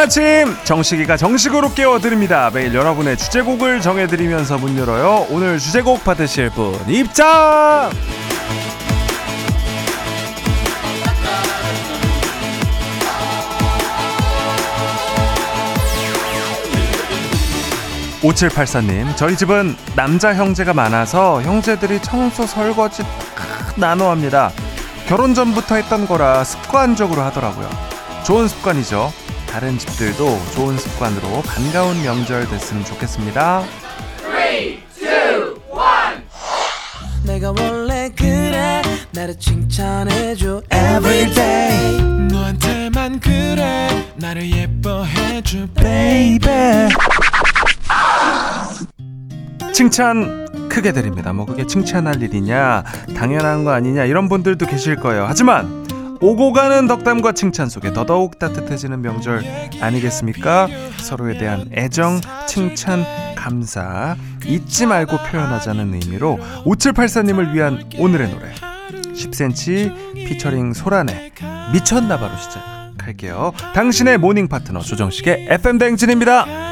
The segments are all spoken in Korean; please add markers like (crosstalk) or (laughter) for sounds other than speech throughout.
아침 정식이가 정식으로 깨워드립니다. 매일 여러분의 주제곡을 정해드리면서 문 열어요. 오늘 주제곡 받으실 분 입장! 5784님, 저희 집은 남자 형제가 많아서 형제들이 청소 설거지 나눠 합니다. 결혼 전부터 했던 거라 습관적으로 하더라고요. 좋은 습관이죠. 다른 집들도 좋은 습관으로 반가운 명절 됐으면 좋겠습니다. 3, 2, 1 내가 원래 그래 나를 칭찬해줘 everyday 너한테만 그래 나를 예뻐해줘 baby 칭찬 크게 드립니다. 뭐 그게 칭찬할 일이냐, 당연한 거 아니냐 이런 분들도 계실 거예요. 하지만 오고 가는 덕담과 칭찬 속에 더더욱 따뜻해지는 명절 아니겠습니까? 서로에 대한 애정, 칭찬, 감사 잊지 말고 표현하자는 의미로 5784님을 위한 오늘의 노래 10cm 피처링 소란의 미쳤나봐로 시작할게요. 당신의 모닝 파트너 조정식의 FM 대행진입니다.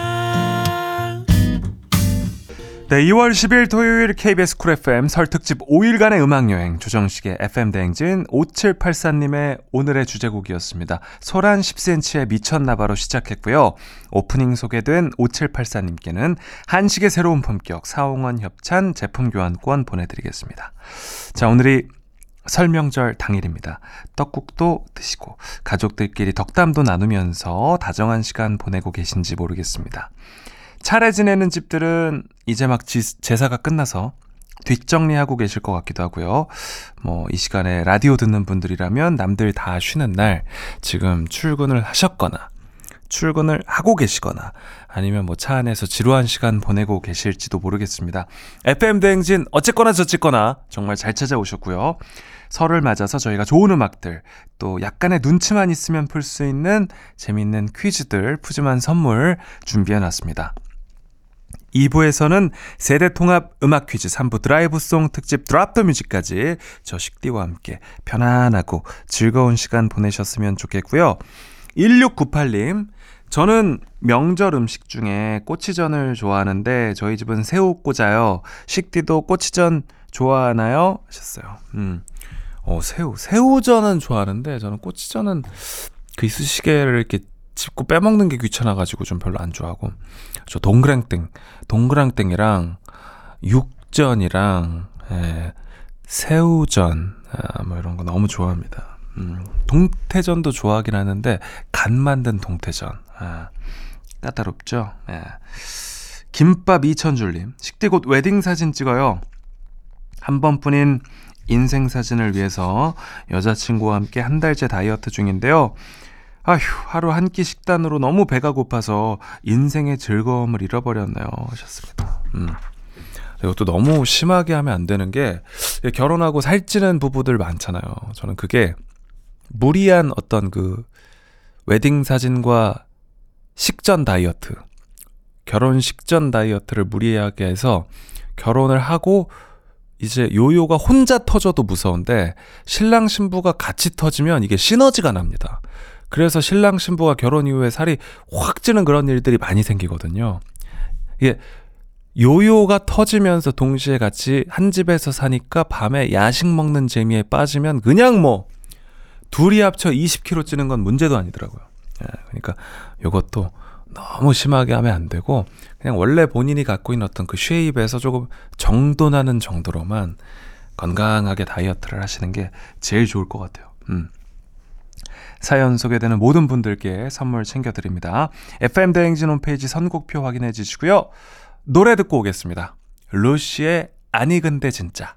네, 2월 10일 토요일 KBS 쿨 FM 설 특집 5일간의 음악여행 조정식의 FM 대행진 5784님의 오늘의 주제곡이었습니다. 소란 10cm의 미쳤나봐로 시작했고요. 오프닝 소개된 5784님께는 한식의 새로운 품격 사홍원 협찬 제품 교환권 보내드리겠습니다. 자, 오늘이 설명절 당일입니다. 떡국도 드시고 가족들끼리 덕담도 나누면서 다정한 시간 보내고 계신지 모르겠습니다. 차례 지내는 집들은 이제 막 지, 제사가 끝나서 뒷정리하고 계실 것 같기도 하고요. 뭐, 이 시간에 라디오 듣는 분들이라면 남들 다 쉬는 날 지금 출근을 하셨거나 출근을 하고 계시거나 아니면 뭐 차 안에서 지루한 시간 보내고 계실지도 모르겠습니다. FM 대행진 어쨌거나 저쨌거나 정말 잘 찾아오셨고요. 설을 맞아서 저희가 좋은 음악들 또 약간의 눈치만 있으면 풀 수 있는 재밌는 퀴즈들 푸짐한 선물 준비해 놨습니다. 2부에서는 세대 통합 음악 퀴즈 3부 드라이브송 특집 드랍 더 뮤직까지 저 식디와 함께 편안하고 즐거운 시간 보내셨으면 좋겠고요. 1698님, 저는 명절 음식 중에 꼬치전을 좋아하는데 저희 집은 새우 꽂아요. 식디도 꼬치전 좋아하나요? 하셨어요. 음. 어, 새우. 새우전은 좋아하는데 저는 꼬치전은 그 이쑤시개를 이렇게 짚고 빼먹는 게 귀찮아가지고 좀 별로 안 좋아하고 저 동그랑땡 동그랑땡이랑 육전이랑 예, 새우전 아, 뭐 이런 거 너무 좋아합니다. 음, 동태전도 좋아하긴 하는데 간 만든 동태전 아, 까다롭죠. 예. 김밥 이천줄님 식대 곧 웨딩 사진 찍어요. 한 번뿐인 인생 사진을 위해서 여자친구와 함께 한 달째 다이어트 중인데요. 아휴, 하루 한 끼 식단으로 너무 배가 고파서 인생의 즐거움을 잃어버렸네요. 하셨습니다. 음. 이것도 너무 심하게 하면 안 되는 게 결혼하고 살찌는 부부들 많잖아요. 저는 그게 무리한 어떤 그 웨딩 사진과 식전 다이어트, 결혼 식전 다이어트를 무리하게 해서 결혼을 하고 이제 요요가 혼자 터져도 무서운데 신랑 신부가 같이 터지면 이게 시너지가 납니다. 그래서 신랑 신부가 결혼 이후에 살이 확 찌는 그런 일들이 많이 생기거든요. 이게 요요가 터지면서 동시에 같이 한 집에서 사니까 밤에 야식 먹는 재미에 빠지면 그냥 뭐 둘이 합쳐 20kg 찌는 건 문제도 아니더라고요. 예, 그러니까 요것도 너무 심하게 하면 안 되고 그냥 원래 본인이 갖고 있는 어떤 그 쉐입에서 조금 정돈하는 정도로만 건강하게 다이어트를 하시는 게 제일 좋을 것 같아요. 음. 사연 소개되는 모든 분들께 선물 챙겨드립니다. FM대행진 홈페이지 선곡표 확인해 주시고요. 노래 듣고 오겠습니다. 루시의 아니 근데 진짜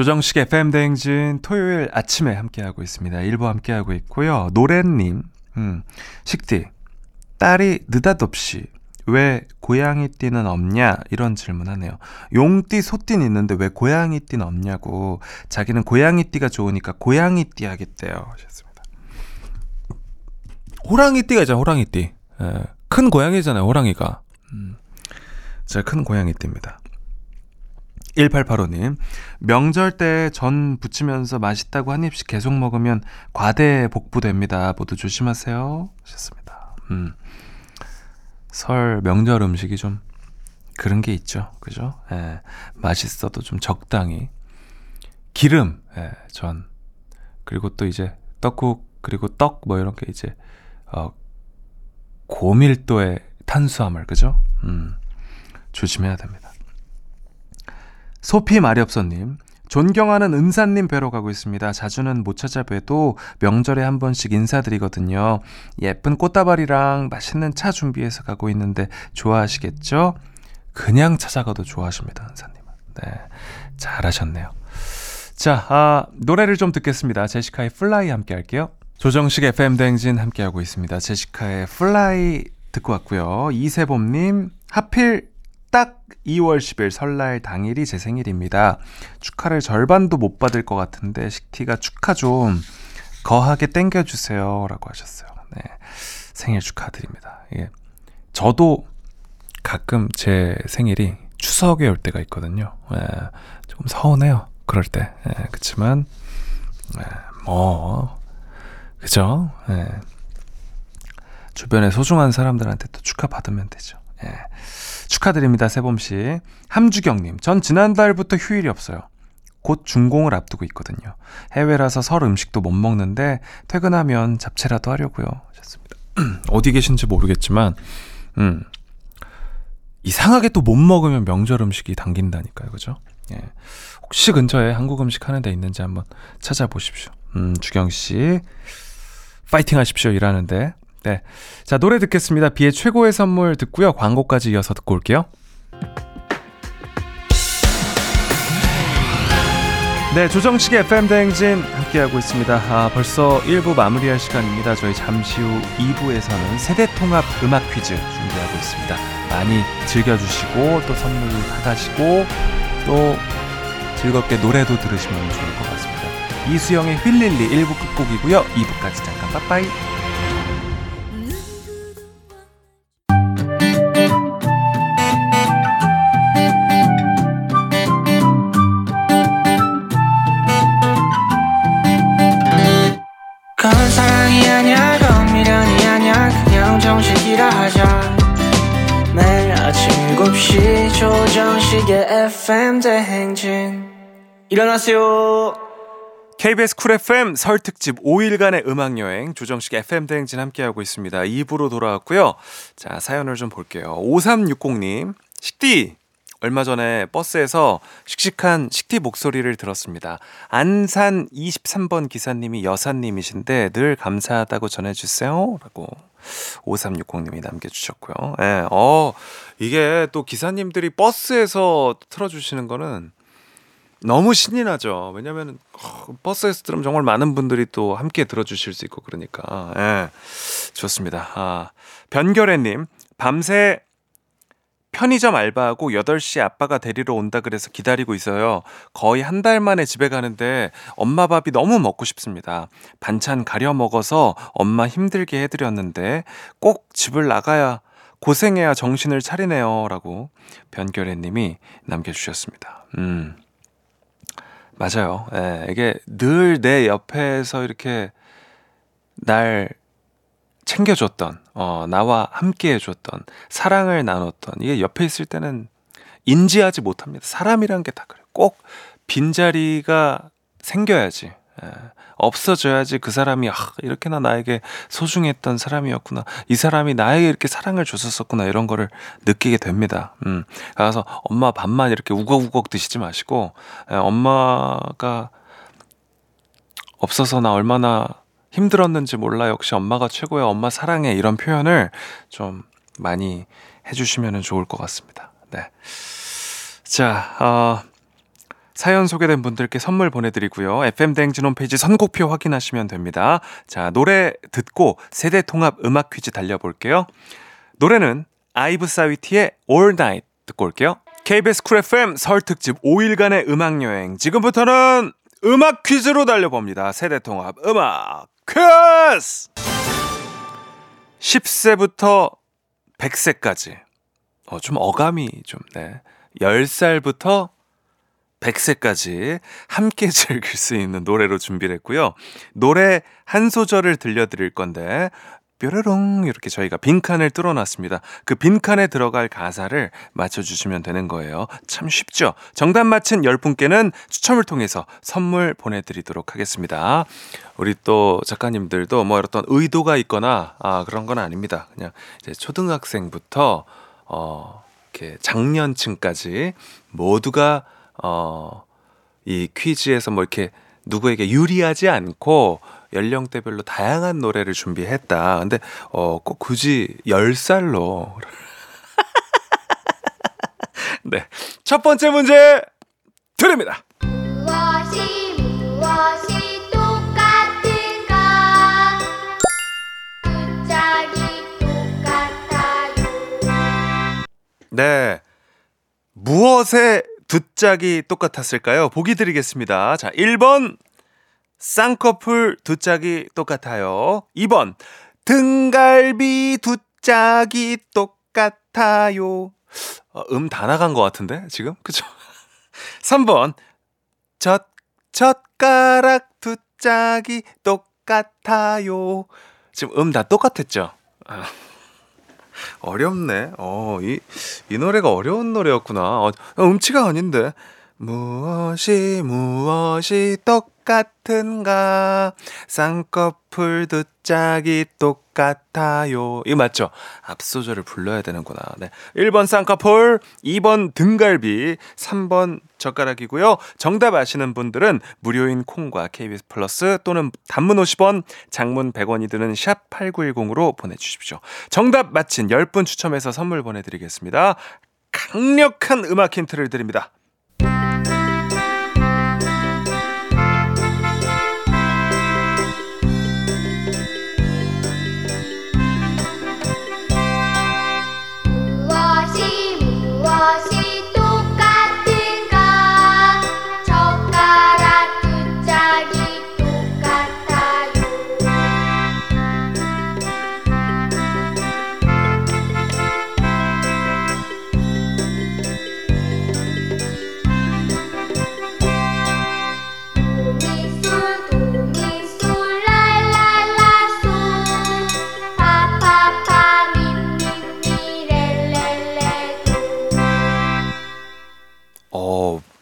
조정식 FM 대행진 토요일 아침에 함께하고 있습니다. 일부 함께하고 있고요. 노래님, 음, 식디, 딸이 느닷없이 왜 고양이 띠는 없냐 이런 질문하네요. 용띠, 소띠는 있는데 왜 고양이 띠는 없냐고 자기는 고양이 띠가 좋으니까 고양이 띠 하겠대요. 하셨습니다. 호랑이 띠가 있잖아, 호랑이 띠. 예, 큰 고양이잖아요, 호랑이가. 음, 제가 큰 고양이 띠입니다. 1885님, 명절 때 전 부치면서 맛있다고 한 입씩 계속 먹으면 과대 복부됩니다. 모두 조심하세요. 하셨습니다. 음. 설 명절 음식이 좀 그런 게 있죠. 그죠? 예. 맛있어도 좀 적당히. 기름, 예, 전. 그리고 또 이제 떡국, 그리고 떡, 뭐 이런 게 이제, 어, 고밀도의 탄수화물, 그죠? 음. 조심해야 됩니다. 소피 마렵선님, 존경하는 은사님 뵈러 가고 있습니다. 자주는 못 찾아뵈도 명절에 한 번씩 인사드리거든요. 예쁜 꽃다발이랑 맛있는 차 준비해서 가고 있는데 좋아하시겠죠? 그냥 찾아가도 좋아하십니다, 은사님은. 네. 잘하셨네요. 자, 아, 노래를 좀 듣겠습니다. 제시카의 Fly 함께 할게요. 조정식 FM 대행진 함께하고 있습니다. 제시카의 Fly 듣고 왔고요. 이세범님, 하필 딱 2월 10일 설날 당일이 제 생일입니다. 축하를 절반도 못 받을 것 같은데 식디가 축하 좀 거하게 땡겨주세요. 라고 하셨어요. 네. 생일 축하드립니다. 예. 저도 가끔 제 생일이 추석에 올 때가 있거든요. 예. 조금 서운해요. 그럴 때. 예. 그치만, 예. 뭐, 그죠? 예. 주변에 소중한 사람들한테 또 축하 받으면 되죠. 예. 축하드립니다, 세범씨. 함주경님, 전 지난달부터 휴일이 없어요. 곧 준공을 앞두고 있거든요. 해외라서 설 음식도 못 먹는데 퇴근하면 잡채라도 하려고요. 하셨습니다. (clears throat) 어디 계신지 모르겠지만, 음, 이상하게 또 못 먹으면 명절 음식이 당긴다니까요. 그죠? 예. 혹시 근처에 한국 음식 하는 데 있는지 한번 찾아보십시오. 음, 주경 씨, 파이팅 하십시오. 일하는데. 네. 자, 노래 듣겠습니다. 비의 최고의 선물 듣고요. 광고까지 이어서 듣고 올게요. 네, 조정식의 FM대행진 함께하고 있습니다. 아, 벌써 1부 마무리할 시간입니다. 저희 잠시 후 2부에서는 세대통합 음악 퀴즈 준비하고 있습니다. 많이 즐겨주시고, 또 선물 받아시고, 또 즐겁게 노래도 들으시면 좋을 것 같습니다. 이수영의 휠릴리 1부 끝곡이고요. 2부까지 잠깐 빠빠이. 일어나세요 KBS 쿨 FM 설 특집 5일간의 음악 여행 조정식 FM 대행진 함께하고 있습니다. 2부로 돌아왔고요. 자, 사연을 좀 볼게요. 5360님. 식디 얼마 전에 버스에서 씩씩한 식디 목소리를 들었습니다. 안산 23번 기사님이 여사님이신데 늘 감사하다고 전해주세요. 라고 5360님이 남겨주셨고요. 예, 어, 이게 또 기사님들이 버스에서 틀어주시는 거는 너무 신이 나죠. 왜냐면 어, 버스에서 들으면 정말 많은 분들이 또 함께 들어주실 수 있고 그러니까 예, 좋습니다. 아, 변결애님 밤새 편의점 알바하고 8시 아빠가 데리러 온다 그래서 기다리고 있어요. 거의 한 달 만에 집에 가는데 엄마 밥이 너무 먹고 싶습니다. 반찬 가려 먹어서 엄마 힘들게 해드렸는데 꼭 집을 나가야 고생해야 정신을 차리네요. 라고 변결혜 님이 남겨주셨습니다. 음. 맞아요. 예, 이게 늘 내 옆에서 이렇게 날 챙겨줬던, 어, 나와 함께 해줬던, 사랑을 나눴던, 이게 옆에 있을 때는 인지하지 못합니다. 사람이란 게 다 그래요. 꼭 빈자리가 생겨야지. 예, 없어져야지 그 사람이 아, 이렇게나 나에게 소중했던 사람이었구나. 이 사람이 나에게 이렇게 사랑을 줬었구나. 이런 거를 느끼게 됩니다. 음. 그래서 엄마 밥만 이렇게 우걱우걱 드시지 마시고 예, 엄마가 없어서 나 얼마나 힘들었는지 몰라. 역시 엄마가 최고야. 엄마 사랑해. 이런 표현을 좀 많이 해주시면 좋을 것 같습니다. 네. 자, 어, 사연 소개된 분들께 선물 보내드리고요. FM대행진 홈페이지 선곡표 확인하시면 됩니다. 자, 노래 듣고 세대 통합 음악 퀴즈 달려볼게요. 노래는 아이브 사위티의 All Night 듣고 올게요. KBS 쿨 FM 설 특집 5일간의 음악 여행. 지금부터는 음악 퀴즈로 달려봅니다. 세대 통합 음악 퀴즈! 10세부터 100세까지. 어, 좀 어감이 좀, 네. 10살부터 100세까지 함께 (laughs) 즐길 수 있는 노래로 준비를 했고요. 노래 한 소절을 들려드릴 건데, 뾰로롱 이렇게 저희가 빈칸을 뚫어놨습니다. 그 빈칸에 들어갈 가사를 맞춰주시면 되는 거예요. 참 쉽죠? 정답 맞힌 10분께는 추첨을 통해서 선물 보내드리도록 하겠습니다. 우리 또 작가님들도 뭐 어떤 의도가 있거나 아, 그런 건 아닙니다. 그냥 이제 초등학생부터 어, 이렇게 장년층까지 모두가 어, 이 퀴즈에서 뭐 이렇게 누구에게 유리하지 않고 연령대별로 다양한 노래를 준비했다. 근데 어, 꼭 굳이 10살로 (laughs) 네. 첫 번째 문제 드립니다. 무엇이 무엇이 똑같은가 짝이 똑같아요 네. 무엇에 두 짝이 똑같았을까요? 보기 드리겠습니다. 자, 1번 쌍꺼풀 두 짝이 똑같아요. 2번 등갈비 두 짝이 똑같아요. 어, 음다 나간 것 같은데 지금 그죠? 3번 젓 젓가락 두 짝이 똑같아요. 지금 음 다 똑같았죠? 아, 어렵네. 어, 이, 이 노래가 어려운 노래였구나. 어, 음치가 아닌데. 무엇이 무엇이 똑같은가? 쌍꺼풀 두 짝이 똑같아요. 이거 맞죠? 앞소절을 불러야 되는구나. 네. 1번 쌍꺼풀 2번 등갈비 3번 젓가락이고요. 정답 아시는 분들은 무료인 콩과 KBS 플러스 또는 단문 50원 장문 100원이 드는 샵 8910으로 보내주십시오. 정답 맞힌 10분 추첨해서 선물 보내드리겠습니다. 강력한 음악 힌트를 드립니다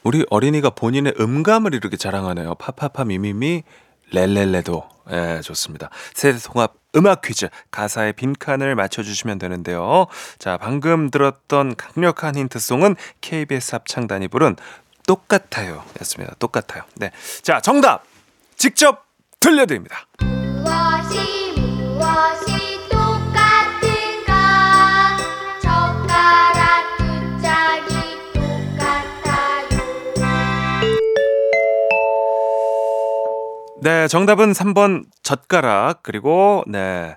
우리 어린이가 본인의 음감을 이렇게 자랑하네요. 파파파 미미미 렐렐레도. 예, 좋습니다. 세대 통합 음악 퀴즈 가사의 빈칸을 맞춰주시면 되는데요. 자, 방금 들었던 강력한 힌트송은 KBS 합창단이 부른 똑같아요. 였습니다. 똑같아요. 네. 자, 정답! 직접 들려드립니다. 무엇이 무엇이 네, 정답은 3번 젓가락 그리고 네.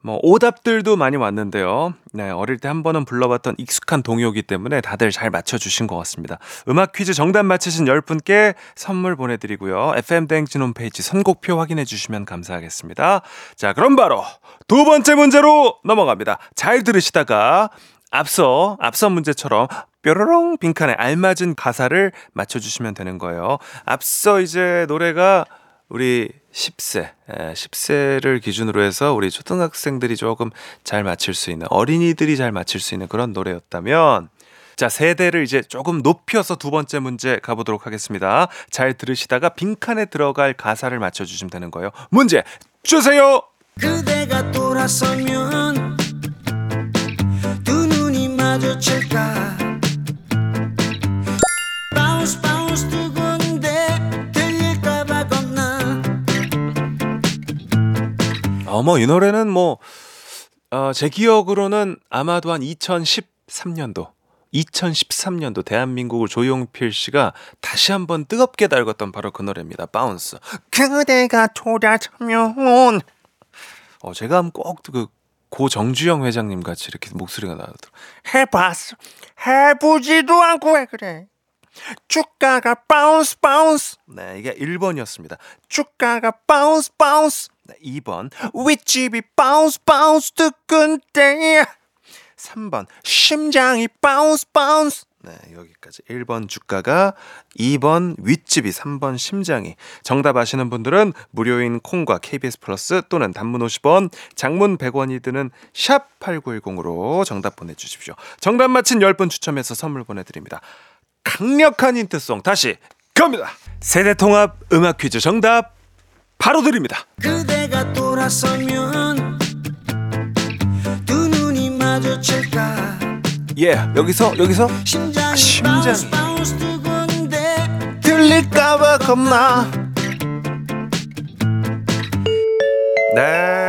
뭐 오답들도 많이 왔는데요. 네, 어릴 때 한 번은 불러봤던 익숙한 동요기 때문에 다들 잘 맞춰 주신 것 같습니다. 음악 퀴즈 정답 맞히신 10분께 선물 보내 드리고요. FM대행진 홈페이지 선곡표 확인해 주시면 감사하겠습니다. 자, 그럼 바로 두 번째 문제로 넘어갑니다. 잘 들으시다가 앞서 앞서 문제처럼 뾰로롱 빈칸에 알맞은 가사를 맞춰 주시면 되는 거예요. 앞서 이제 노래가 우리 10세, 10세를 기준으로 해서 우리 초등학생들이 조금 잘 맞힐 수 있는 어린이들이 잘 맞힐 수 있는 그런 노래였다면 자, 세대를 이제 조금 높여서 두 번째 문제 가보도록 하겠습니다. 잘 들으시다가 빈칸에 들어갈 가사를 맞춰주시면 되는 거예요. 문제 주세요! 그대가 돌아서면 두 눈이 마주칠까 어머, 이 노래는 뭐, 어, 제 기억으로는 아마도 한 2013년도, 2013년도 대한민국을 조용필 씨가 다시 한번 뜨겁게 달궜던 바로 그 노래입니다. Bounce. 그대가 돌아서면. 어, 제가 하면 꼭 그 고 정주영 회장님 같이 이렇게 목소리가 나오더라고요. 해봤어 해보지도 않고 왜 그래 주가가 bounce bounce 네, 이게 1번이었습니다. 주가가 bounce bounce 네, 2번. 윗집이 bounce bounce 두근대 3번. 심장이 bounce bounce 네, 여기까지 1번 주가가 2번 윗집이 3번 심장이 정답 아시는 분들은 무료인 콩과 KBS 플러스 또는 단문 50원, 장문 100원이 드는 샵 8910으로 정답 보내 주십시오. 정답 맞힌 10분 추첨해서 선물 보내 드립니다. 강력한 힌트송 다시 갑니다. 세대 통합 음악 퀴즈 정답 바로 드립니다. 그대가 돌아서면 두 눈이 마주칠까 예, 여기서 여기서 심장이, 심장이. Bounce bounce 두근대 들릴까봐 겁나. 네.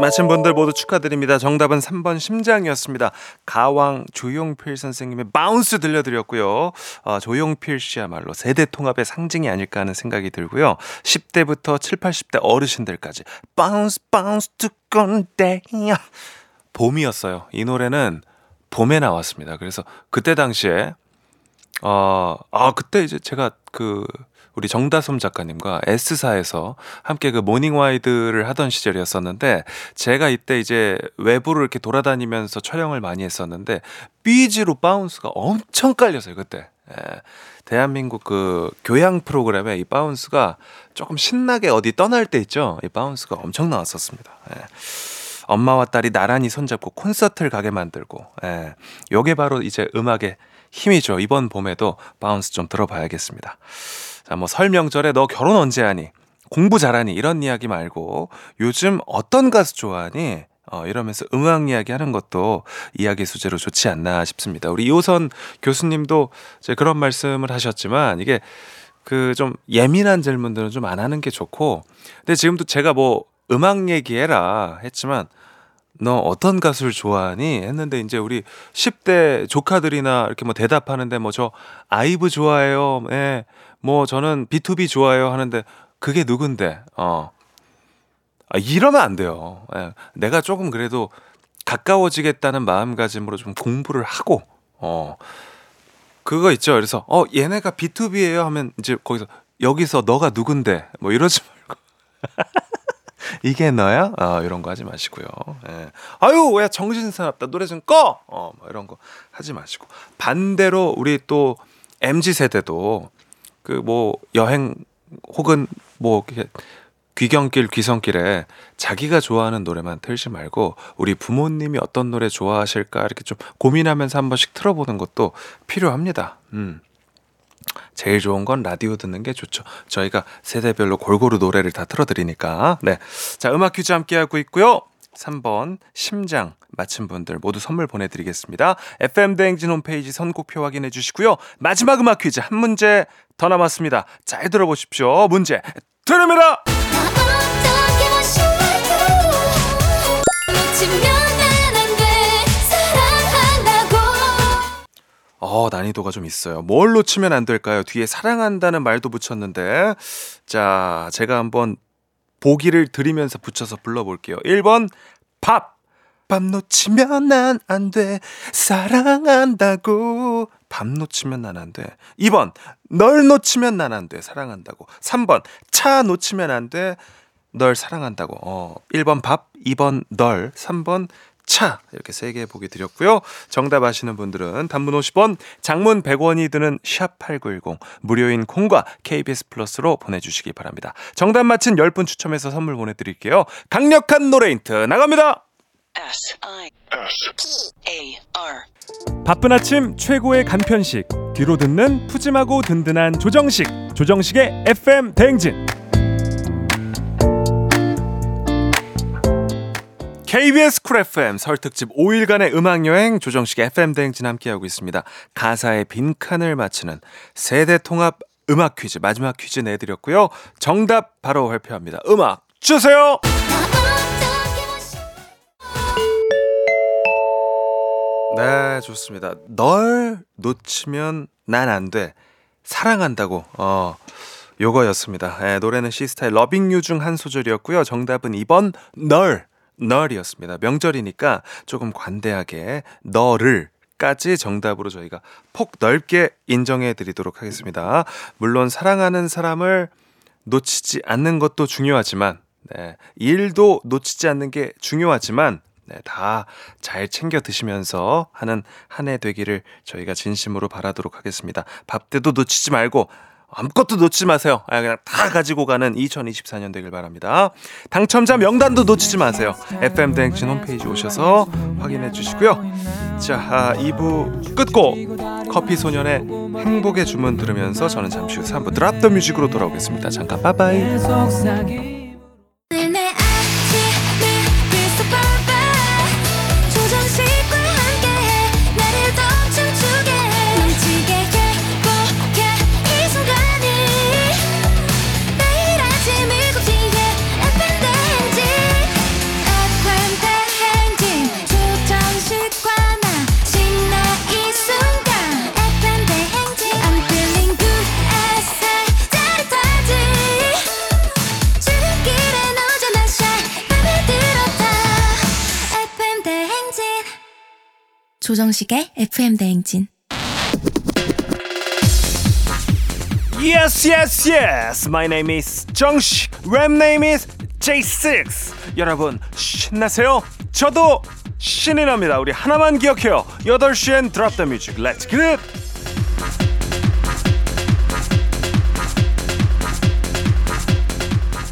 맞힌 분들 모두 축하드립니다. 정답은 3번 심장이었습니다. 가왕 조용필 선생님의 Bounce 들려드렸고요. 어, 조용필 씨야말로 세대 통합의 상징이 아닐까 하는 생각이 들고요. 10대부터 7, 80대 어르신들까지 bounce bounce 두근대 봄이었어요. 이 노래는 봄에 나왔습니다. 그래서 그때 당시에 어, 아, 그때 이제 제가 그, 우리 정다솜 작가님과 S사에서 함께 그 모닝와이드를 하던 시절이었었는데, 제가 이때 이제 외부를 이렇게 돌아다니면서 촬영을 많이 했었는데, BG로 Bounce가 엄청 깔렸어요, 그때. 예. 대한민국 그 교양 프로그램에 이 Bounce가 조금 신나게 어디 떠날 때 있죠? 이 Bounce가 엄청 나왔었습니다. 예. 엄마와 딸이 나란히 손잡고 콘서트를 가게 만들고, 예. 요게 바로 이제 음악의 힘이죠. 이번 봄에도 Bounce 좀 들어봐야겠습니다. 자, 뭐 설명절에 너 결혼 언제 하니? 공부 잘하니? 이런 이야기 말고 요즘 어떤 가수 좋아하니? 어, 이러면서 음악 이야기 하는 것도 이야기 소재로 좋지 않나 싶습니다. 우리 이호선 교수님도 이제 그런 말씀을 하셨지만 이게 그 좀 예민한 질문들은 좀 안 하는 게 좋고 근데 지금도 제가 뭐 음악 얘기해라 했지만 너 어떤 가수를 좋아하니? 했는데 이제 우리 10대 조카들이나 이렇게 뭐 대답하는데 뭐 저 아이브 좋아해요. 예. 뭐 저는 B2B 좋아해요 하는데 그게 누군데? 어. 아, 이러면 안 돼요. 예. 내가 조금 그래도 가까워지겠다는 마음가짐으로 좀 공부를 하고 어. 그거 있죠. 그래서 어 얘네가 B2B예요 하면 이제 거기서 여기서 너가 누군데? 뭐 이러지 말고 (laughs) 이게 너야? 어, 이런 거 하지 마시고요. 예. 아유, 왜 정신 사납다. 노래 좀 꺼! 어, 뭐 이런 거 하지 마시고. 반대로 우리 또 MZ 세대도 그 뭐 여행 혹은 뭐 이렇게 귀경길 귀성길에 자기가 좋아하는 노래만 틀지 말고 우리 부모님이 어떤 노래 좋아하실까 이렇게 좀 고민하면서 한 번씩 틀어보는 것도 필요합니다. 음. 제일 좋은 건 라디오 듣는 게 좋죠. 저희가 세대별로 골고루 노래를 다 틀어드리니까. 네. 자, 음악 퀴즈 함께하고 있고요. 3번 심장 맞힌 분들 모두 선물 보내드리겠습니다. FM 대행진 홈페이지 선곡표 확인해 주시고요. 마지막 음악 퀴즈 한 문제 더 남았습니다. 잘 들어보십시오. 문제 드립니다. 어, 난이도가 좀 있어요. 뭘 놓치면 안 될까요? 뒤에 사랑한다는 말도 붙였는데. 자, 제가 한번 보기를 드리면서 붙여서 불러볼게요. 1번, 밥. 밥 놓치면 난 안 돼. 사랑한다고. 밥 놓치면 난 안 돼. 2번. 널 놓치면 난 안 돼. 사랑한다고. 3번. 차 놓치면 안 돼. 널 사랑한다고. 어, 1번 밥, 2번 널, 3번 차. 이렇게 세 개 보기 드렸고요. 정답 아시는 분들은 단문 50원, 장문 100원이 드는 샵 8910 무료인 콩과 KBS 플러스로 보내주시기 바랍니다. 정답 맞힌 10분 추첨해서 선물 보내드릴게요. 강력한 노래 힌트 나갑니다. S I P A R 바쁜 아침 최고의 간편식 귀로 듣는 푸짐하고 든든한 조정식 조정식의 FM 대행진 KBS Cool FM 설 특집 5일간의 음악 여행 조정식 FM 대행진 함께하고 있습니다. 가사의 빈 칸을 맞추는 세대 통합 음악 퀴즈 마지막 퀴즈 내드렸고요. 정답 바로 발표합니다. 음악 주세요. 네, 좋습니다. 널 놓치면 난 안 돼. 사랑한다고. 어. 요거였습니다. 예, 노래는 시스타의 러빙 유 중 한 소절이었고요. 정답은 2번 널. 널이었습니다. 명절이니까 조금 관대하게 너를 까지 정답으로 저희가 폭 넓게 인정해 드리도록 하겠습니다. 물론 사랑하는 사람을 놓치지 않는 것도 중요하지만 네, 일도 놓치지 않는 게 중요하지만 네, 다 잘 챙겨 드시면서 하는 한 해 되기를 저희가 진심으로 바라도록 하겠습니다. 밥 때도 놓치지 말고 아무것도 놓치지 마세요. 아, 그냥 다 가지고 가는 2024년 되길 바랍니다. 당첨자 명단도 놓치지 마세요. FM 대행진 홈페이지 오셔서 확인해 주시고요. 자, 아, 2부 끝곡 커피 소년의 행복의 주문 들으면서 저는 잠시 후 3부 드랍 더 뮤직으로 돌아오겠습니다. 잠깐 빠바이. 조정식의 FM 대행진 Yes, yes, yes. My name is 정식. Rap name is J6. 여러분 신나세요? 저도 신이 납니다. 우리 하나만 기억해요. 8시엔 Drop the Music. Let's get it.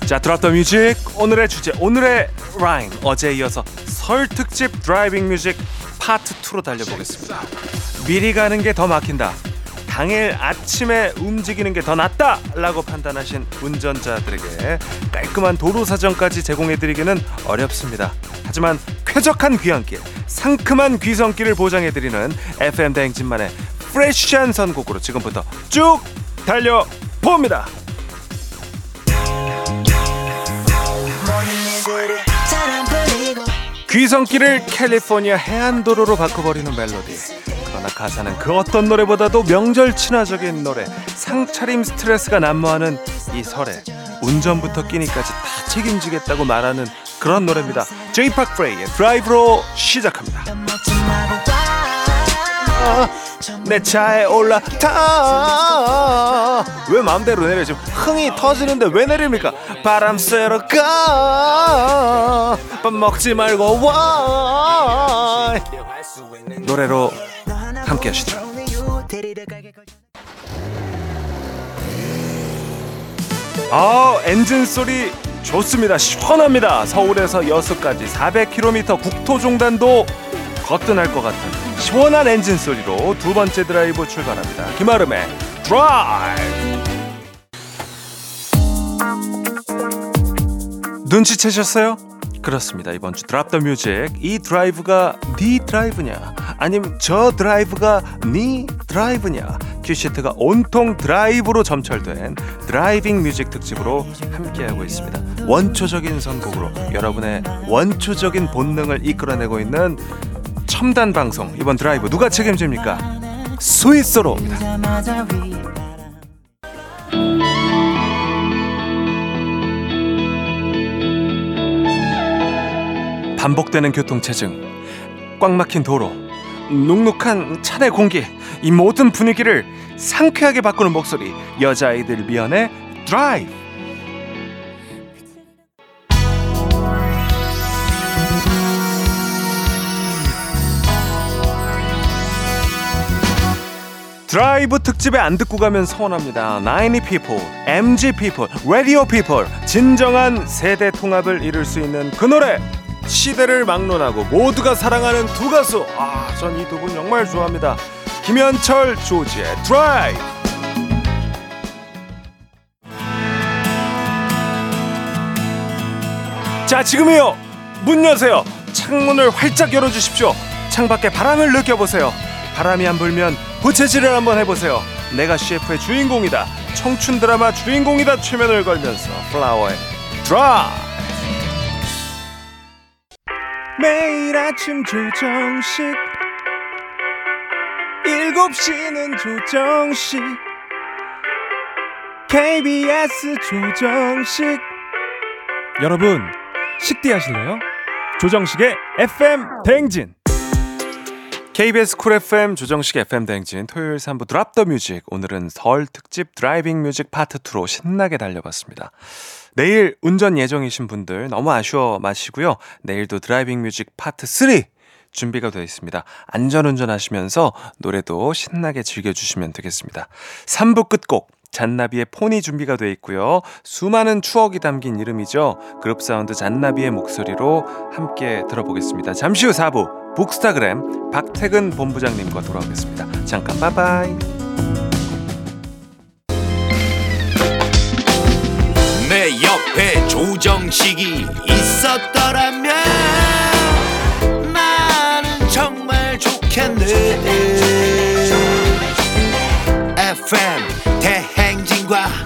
자, Drop the Music. 오늘의 주제, 오늘의 라임. 어제에 이어서 설 특집 driving music 파트 2로 달려보겠습니다. 미리 가는 게 더 막힌다. 당일 아침에 움직이는 게 더 낫다 라고 판단하신 운전자들에게 깔끔한 도로 사정까지 제공해드리기는 어렵습니다. 하지만 쾌적한 귀환길, 상큼한 귀성길을 보장해드리는 FM 대행진만의 fresh한 선곡으로 지금부터 쭉 달려봅니다. 귀성길을 캘리포니아 해안도로로 바꿔버리는 멜로디. 그러나 가사는 그 어떤 노래보다도 명절 친화적인 노래 상차림 스트레스가 난무하는 이 설에 운전부터 끼니까지 다 책임지겠다고 말하는 그런 노래입니다. 제이팍 프레이의 드라이브로 시작합니다 내 차에 올라타. 왜 마음대로 내려? 지금 흥이 터지는데 왜 내립니까? 바람 쐬러 가 밥 먹지 말고 와. 노래로 함께 하시죠. 아 엔진 소리 좋습니다. 시원합니다. 서울에서 여수까지 400km 국토 종단도 거뜬할 것 같은 시원한 엔진 소리로 두 번째 드라이브 출발합니다 김아름의 드라이브 눈치채셨어요? 그렇습니다. 이번 주 drop the music 이 드라이브가 네 드라이브냐 아니면 저 드라이브가 네 드라이브냐 cue sheet가 온통 드라이브로 점철된 driving music 특집으로 함께하고 있습니다. 원초적인 선곡으로 여러분의 원초적인 본능을 이끌어내고 있는 첨단 방송 이번 드라이브 누가 책임집니까? 스윗소로우입니다. 반복되는 교통체증, 꽉 막힌 도로, 눅눅한 차내 공기, 이 모든 분위기를 상쾌하게 바꾸는 목소리, 여자아이들 미연의 드라이브. 드라이브 특집에 안 듣고 가면 서운합니다. 90 people, MZ people, radio people. 진정한 세대 통합을 이룰 수 있는 그 노래. 시대를 막론하고 모두가 사랑하는 두 가수. 아, 전 이 두 분 정말 좋아합니다. 김현철, 조지의 드라이브. 자, 지금이요. 문 여세요. 창문을 활짝 열어주십시오. 창밖에 바람을 느껴보세요. 바람이 안 불면 부채질을 한번 해보세요. 내가 CF의 주인공이다. 청춘 드라마 주인공이다. 최면을 걸면서 플라워의 드라. 매일 아침 조정식 7시는 조정식 KBS 조정식 여러분 식대 하실래요? 조정식의 FM 대행진 KBS Cool FM 조정식 FM 대행진 토요일 3부 drop the music 오늘은 설 특집 driving music 파트 2로 신나게 달려봤습니다. 내일 운전 예정이신 분들 너무 아쉬워 마시고요. 내일도 driving music 파트 3 준비가 되어 있습니다. 안전운전 하시면서 노래도 신나게 즐겨주시면 되겠습니다. 3부 끝곡 잔나비의 pony 준비가 되어 있고요. 수많은 추억이 담긴 이름이죠. 그룹 사운드 잔나비의 목소리로 함께 들어보겠습니다. 잠시 후 4부 북스타그램 박태근 본부장님과 돌아오겠습니다. 잠깐 바이바이. 내 옆에 조정식이 있었더라면 나는 정말 좋겠네 FM 대행진과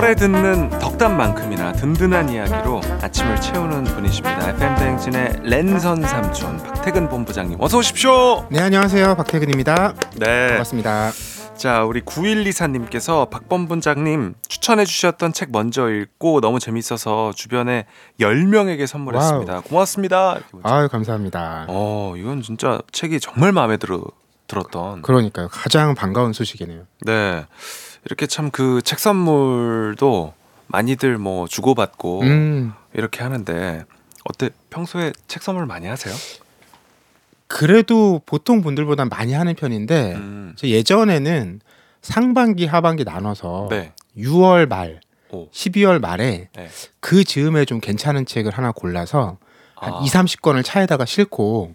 설에 듣는 덕담만큼이나 든든한 이야기로 아침을 채우는 분이십니다. FM 대행진의 랜선 삼촌 박태근 본부장님 어서 오십시오. 네 안녕하세요 박태근입니다 네. 반갑습니다 자, 우리 9124님께서 박범분장님 추천해 주셨던 책 먼저 읽고 너무 재밌어서 주변에 10명에게 선물했습니다. 고맙습니다. 이렇게 문자. 아유 감사합니다 어, 이건 진짜 책이 정말 마음에 들어 들었던. 그러니까요 가장 반가운 소식이네요 네. 이렇게 참 그 책 선물도 많이들 뭐 주고받고 음 이렇게 하는데 어때? 평소에 책 선물 많이 하세요? 그래도 보통 분들보다 많이 하는 편인데 음. 저 예전에는 상반기 하반기 나눠서 네. 6월 말 오. 12월 말에 네. 그 즈음에 좀 괜찮은 책을 하나 골라서 한 아. 2, 30권을 차에다가 싣고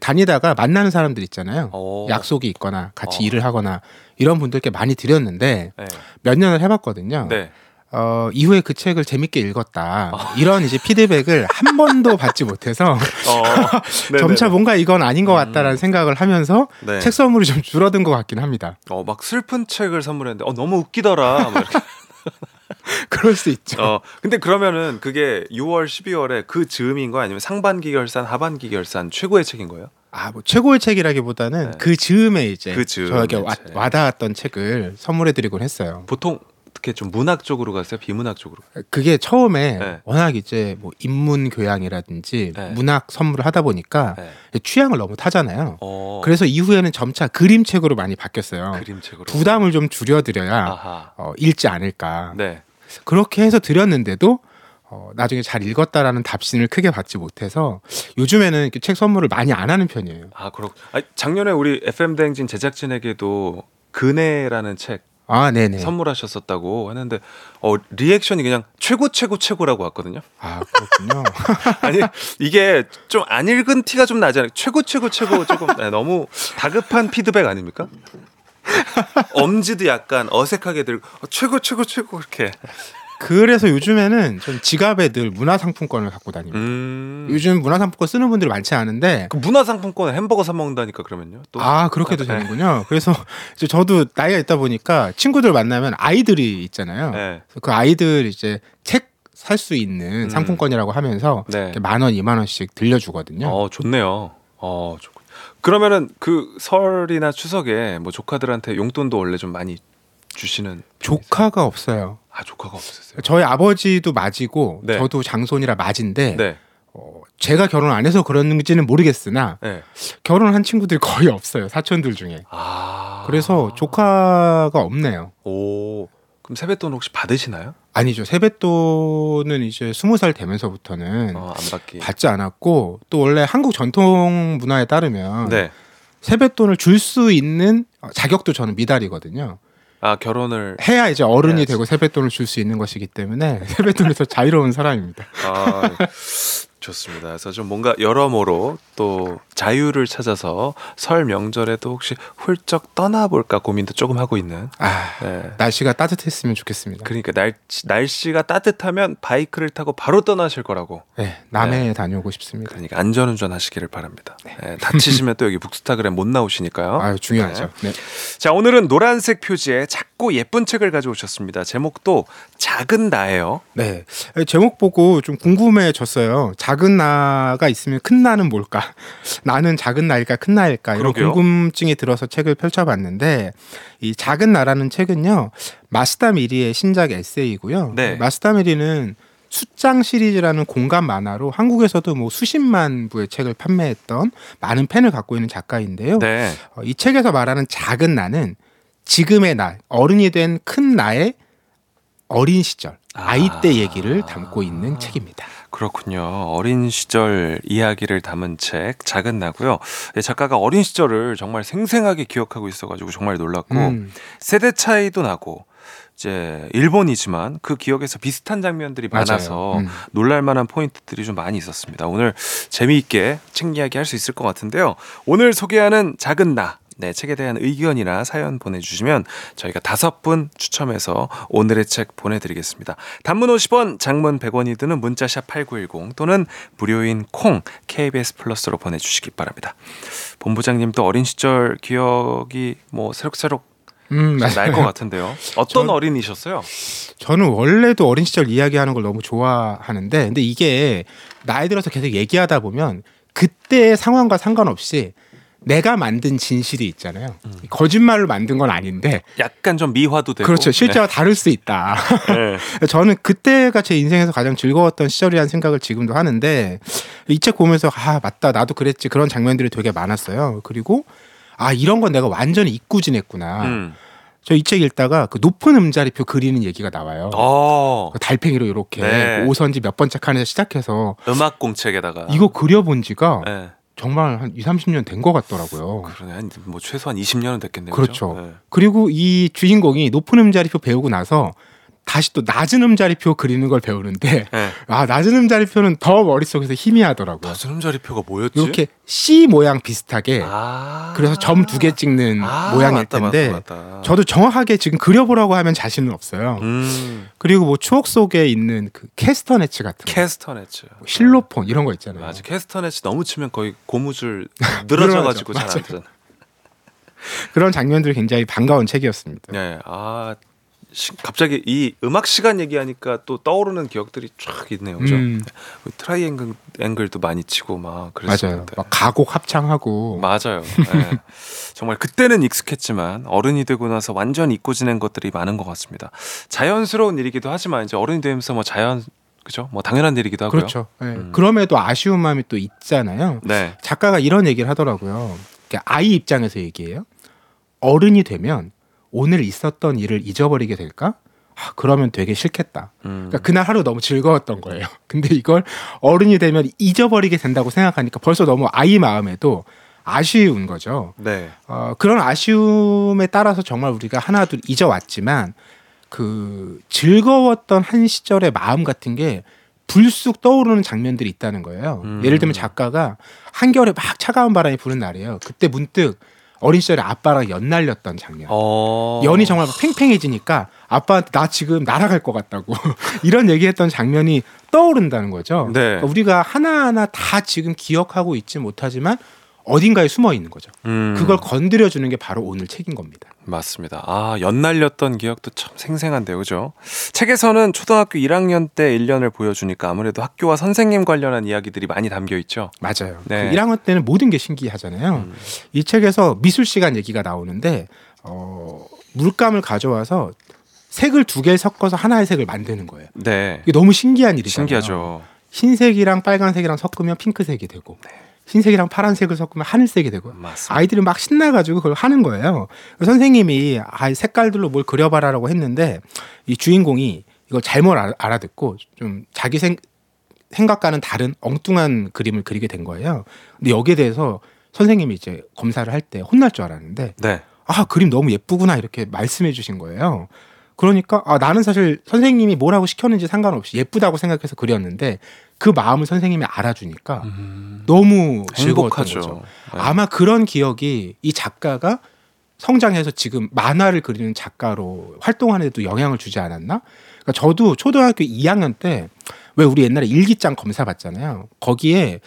다니다가 만나는 사람들 있잖아요. 오. 약속이 있거나 같이 어. 일을 하거나 이런 분들께 많이 드렸는데 네. 몇 년을 해봤거든요. 네. 어, 이후에 그 책을 재밌게 읽었다. 이런 이제 피드백을 한 번도 받지 못해서 (laughs) 어. 점차 뭔가 이건 아닌 것 같다라는 생각을 하면서 네. 책 선물이 좀 줄어든 것 같긴 합니다. 어, 막 슬픈 책을 선물했는데 어, 너무 웃기더라. (laughs) 그럴 수 있죠. 어, 근데 그러면은 그게 6월, 12월에 그 즈음인 거 아니면 상반기 결산, 하반기 결산 최고의 책인 거예요? 아, 뭐 최고의 책이라기보다는 네. 그 즈음에 이제 그 저에게 와, 책. 와닿았던 책을 선물해드리곤 했어요. 보통 어떻게 좀 문학 쪽으로 갔어요? 비문학 쪽으로? 그게 처음에 네. 워낙 이제 뭐 인문 교양이라든지 네. 문학 선물을 하다 보니까 네. 취향을 너무 타잖아요. 어, 그래서 이후에는 점차 그림책으로 많이 바뀌었어요. 그림책으로. 부담을 좀 줄여드려야 아하. 어, 읽지 않을까. 네. 그렇게 해서 드렸는데도 어, 나중에 잘 읽었다라는 답신을 크게 받지 못해서 요즘에는 이렇게 책 선물을 많이 안 하는 편이에요. 아, 그렇. 아, 작년에 우리 FM 대행진 제작진에게도 그네라는 책 아, 네네. 선물하셨었다고 했는데 어 리액션이 그냥 최고 최고 최고라고 왔거든요. 아, 그렇군요. (laughs) 아니 이게 좀 안 읽은 티가 좀 나잖아요. 최고 최고 최고 조금 네, 너무 다급한 피드백 아닙니까? 엄지도 약간 어색하게 들고 어, 최고 최고 최고 이렇게. 그래서 요즘에는 전 지갑에 늘 문화상품권을 갖고 다닙니다. 음. 요즘 문화상품권 쓰는 분들이 많지 않은데 그 문화상품권 햄버거 사 먹는다니까 그러면요. 또 아 그렇게도 네. 되는군요. 그래서 이제 저도 나이가 있다 보니까 친구들 만나면 아이들이 있잖아요. 네. 그 아이들 이제 책 살 수 있는 음. 상품권이라고 하면서 네. 만 원, 이만 원씩 들려주거든요. 어 좋네요. 어 좋. 그러면은 그 설이나 추석에 뭐 조카들한테 용돈도 원래 좀 많이 주시는 조카가 없어요. 아 조카가 없었어요. 저희 아버지도 맞이고 네. 저도 장손이라 맞인데 네. 어, 제가 결혼 안 해서 그런지는 모르겠으나 네. 결혼한 친구들이 거의 없어요 사촌들 중에. 아 그래서 조카가 없네요. 오 그럼 세뱃돈 혹시 받으시나요? 아니죠 세뱃돈은 이제 스무 살 되면서부터는 어, 안 받기. 받지 않았고 또 원래 한국 전통 문화에 따르면 네. 세뱃돈을 줄 수 있는 자격도 저는 미달이거든요. 아 결혼을 해야 이제 어른이 해야지. 되고 세뱃돈을 줄 수 있는 것이기 때문에 (laughs) 세뱃돈에서 자유로운 사람입니다. 아 좋습니다. 그래서 좀 뭔가 여러모로 또 자유를 찾아서 설 명절에도 혹시 훌쩍 떠나볼까 고민도 조금 하고 있는. 아 네. 날씨가 따뜻했으면 좋겠습니다. 그러니까 날씨, 날씨가 따뜻하면 바이크를 타고 바로 떠나실 거라고. 네, 남해에 다녀오고 싶습니다. 그러니까 안전운전 하시기를 바랍니다. 네, 다치시면 또 여기 북스타그램 못 나오시니까요. 아유 중요하죠. 네. 자 오늘은 노란색 표지에 작고 예쁜 책을 가져오셨습니다. 제목도 작은 나예요. 네. 제목 보고 좀 궁금해졌어요. 작은 나가 있으면 큰 나는 뭘까? (laughs) 나는 작은 나일까 큰 나일까? 이런 그러게요. 궁금증이 들어서 책을 펼쳐봤는데 이 작은 나라는 책은요 마스다 미리의 신작 에세이고요. 네. 마스다 미리는 숫장 시리즈라는 공감 만화로 한국에서도 뭐 수십만 부의 책을 판매했던 많은 팬을 갖고 있는 작가인데요. 네. 어, 이 책에서 말하는 작은 나는 지금의 나, 어른이 된 큰 나의 어린 시절, 아이 때 얘기를 담고 있는 책입니다. 그렇군요. 어린 시절 이야기를 담은 책 작은 나고요. 네, 작가가 어린 시절을 정말 생생하게 기억하고 있어가지고 정말 놀랐고 음. 세대 차이도 나고 이제 일본이지만 그 기억에서 비슷한 장면들이 맞아요. 많아서 음. 놀랄만한 포인트들이 좀 많이 있었습니다. 오늘 재미있게 책 이야기 할 수 있을 것 같은데요. 오늘 소개하는 작은 나. 네, 책에 대한 의견이나 사연 보내주시면 저희가 다섯 분 추첨해서 오늘의 책 보내드리겠습니다. 단문 50원, 장문 100원이 드는 문자샵 8910 또는 무료인 콩 KBS 플러스로 보내주시기 바랍니다. 본부장님도 어린 시절 기억이 뭐 새록새록 음, 날것 맞아요. 같은데요. 어떤 전- 어린이셨어요? 저는 원래도 어린 시절 이야기하는 걸 너무 좋아하는데, 근데 이게 나이 들어서 계속 얘기하다 보면 그때의 상황과 상관없이 내가 만든 진실이 있잖아요. 거짓말로 만든 건 아닌데, 약간 좀 미화도 되고 그렇죠. 실제와 다를 수 있다. 네. (laughs) 저는 그때가 제 인생에서 가장 즐거웠던 시절이라는 생각을 지금도 하는데 이 책 보면서 아 맞다 나도 그랬지 그런 장면들이 되게 많았어요. 그리고 아 이런 건 내가 완전히 잊고 지냈구나. 음. 저이책 읽다가 그 높은 음자리표 그리는 얘기가 나와요. 어. 그 달팽이로 이렇게 네. 오선지 몇 번째 칸에서 시작해서 음악 공책에다가 이거 그려본 지가 네. 정말 한 2, 30년 된 것 같더라고요. 그러네. 한뭐 최소한 20년은 됐겠네요. 그렇죠. 네. 그리고 이 주인공이 높은 음자리표 배우고 나서 다시 또 낮은 음자리표 그리는 걸 배우는데 네. 아 낮은 음자리표는 더 머릿속에서 희미하더라고요. 낮은 음자리표가 뭐였지? 이렇게 C 모양 비슷하게 아. 그래서 점 두 개 찍는 아, 모양일 맞다, 텐데 맞다, 맞다. 저도 정확하게 지금 그려보라고 하면 자신은 없어요. 음. 그리고 뭐 추억 속에 있는 그 캐스터네츠 같은 거, 캐스터네츠. 뭐 실로폰 이런 거 있잖아요. 맞아. 캐스터네츠 너무 치면 거의 고무줄 (laughs) 늘어져 가지고 잘 안. 되잖아. 그런 장면들이 굉장히 반가운 책이었습니다. 네. 아 시- 갑자기 이 음악 시간 얘기하니까 또 떠오르는 기억들이 쫙 있네요. 그죠? 음. 그 트라이앵글 앵글도 많이 치고 막 맞아요. 그랬었는데. 막 가곡 합창하고 맞아요. 예. (laughs) 정말 그때는 익숙했지만 어른이 되고 나서 완전 잊고 지낸 것들이 많은 것 같습니다. 자연스러운 일이기도 하지만 이제 어른이 되면서 뭐 자연 그죠? 뭐 당연한 일이기도 하고요. 그렇죠. 예. 음. 그럼에도 아쉬운 마음이 또 있잖아요. 네. 작가가 이런 얘기를 하더라고요. 아이 입장에서 얘기해요. 어른이 되면 오늘 있었던 일을 잊어버리게 될까? 아, 그러면 되게 싫겠다. 음. 그러니까 그날 하루 너무 즐거웠던 거예요. (laughs) 근데 이걸 어른이 되면 잊어버리게 된다고 생각하니까 벌써 너무 아이 마음에도 아쉬운 거죠. 네. 어, 그런 아쉬움에 따라서 정말 우리가 하나둘 잊어왔지만 그 즐거웠던 한 시절의 마음 같은 게 불쑥 떠오르는 장면들이 있다는 거예요. 음. 예를 들면 작가가 한겨울에 막 차가운 바람이 부는 날이에요. 그때 문득 어린 시절에 아빠랑 연날렸던 장면. 어. 연이 정말 막 팽팽해지니까 아빠한테 나 지금 날아갈 것 같다고 (laughs) 이런 얘기했던 장면이 떠오른다는 거죠. 네. 그러니까 우리가 하나하나 다 지금 기억하고 있지 못하지만 어딘가에 숨어 있는 거죠. 음. 그걸 건드려 주는 게 바로 오늘 책인 겁니다. 맞습니다. 아, 연날렸던 기억도 참 생생한데요. 그죠? 책에서는 초등학교 1학년 때 1년을 보여주니까 아무래도 학교와 선생님 관련한 이야기들이 많이 담겨 있죠. 맞아요. 네. 음. 그 1학년 때는 모든 게 신기하잖아요. 이 책에서 미술 시간 얘기가 나오는데 어, 물감을 가져와서 색을 두 개 섞어서 하나의 색을 만드는 거예요. 네. 이게 너무 신기한 일이잖아요. 신기하죠. 흰색이랑 빨간색이랑 섞으면 핑크색이 되고 흰색이랑 파란색을 섞으면 하늘색이 되고 네. 맞습니다. 아이들이 막 신나가지고 그걸 하는 거예요. 선생님이 아, 이 색깔들로 뭘 그려봐라라고 했는데 이 주인공이 이걸 잘못 알- 알아듣고 좀 자기 생, 생각과는 다른 엉뚱한 그림을 그리게 된 거예요. 근데 여기에 대해서 선생님이 이제 검사를 할 때 혼날 줄 알았는데 네. 아 그림 너무 예쁘구나 이렇게 말씀해 주신 거예요. 그러니까 아 나는 사실 선생님이 뭐라고 시켰는지 상관없이 예쁘다고 생각해서 그렸는데 그 마음을 선생님이 알아주니까 너무 즐거웠던 행복하죠. 거죠. 네. 아마 그런 기억이 이 작가가 성장해서 지금 만화를 그리는 작가로 활동하는 데도 영향을 주지 않았나? 그러니까 저도 초등학교 2학년 때 왜 우리 옛날에 일기장 검사 받잖아요. 거기에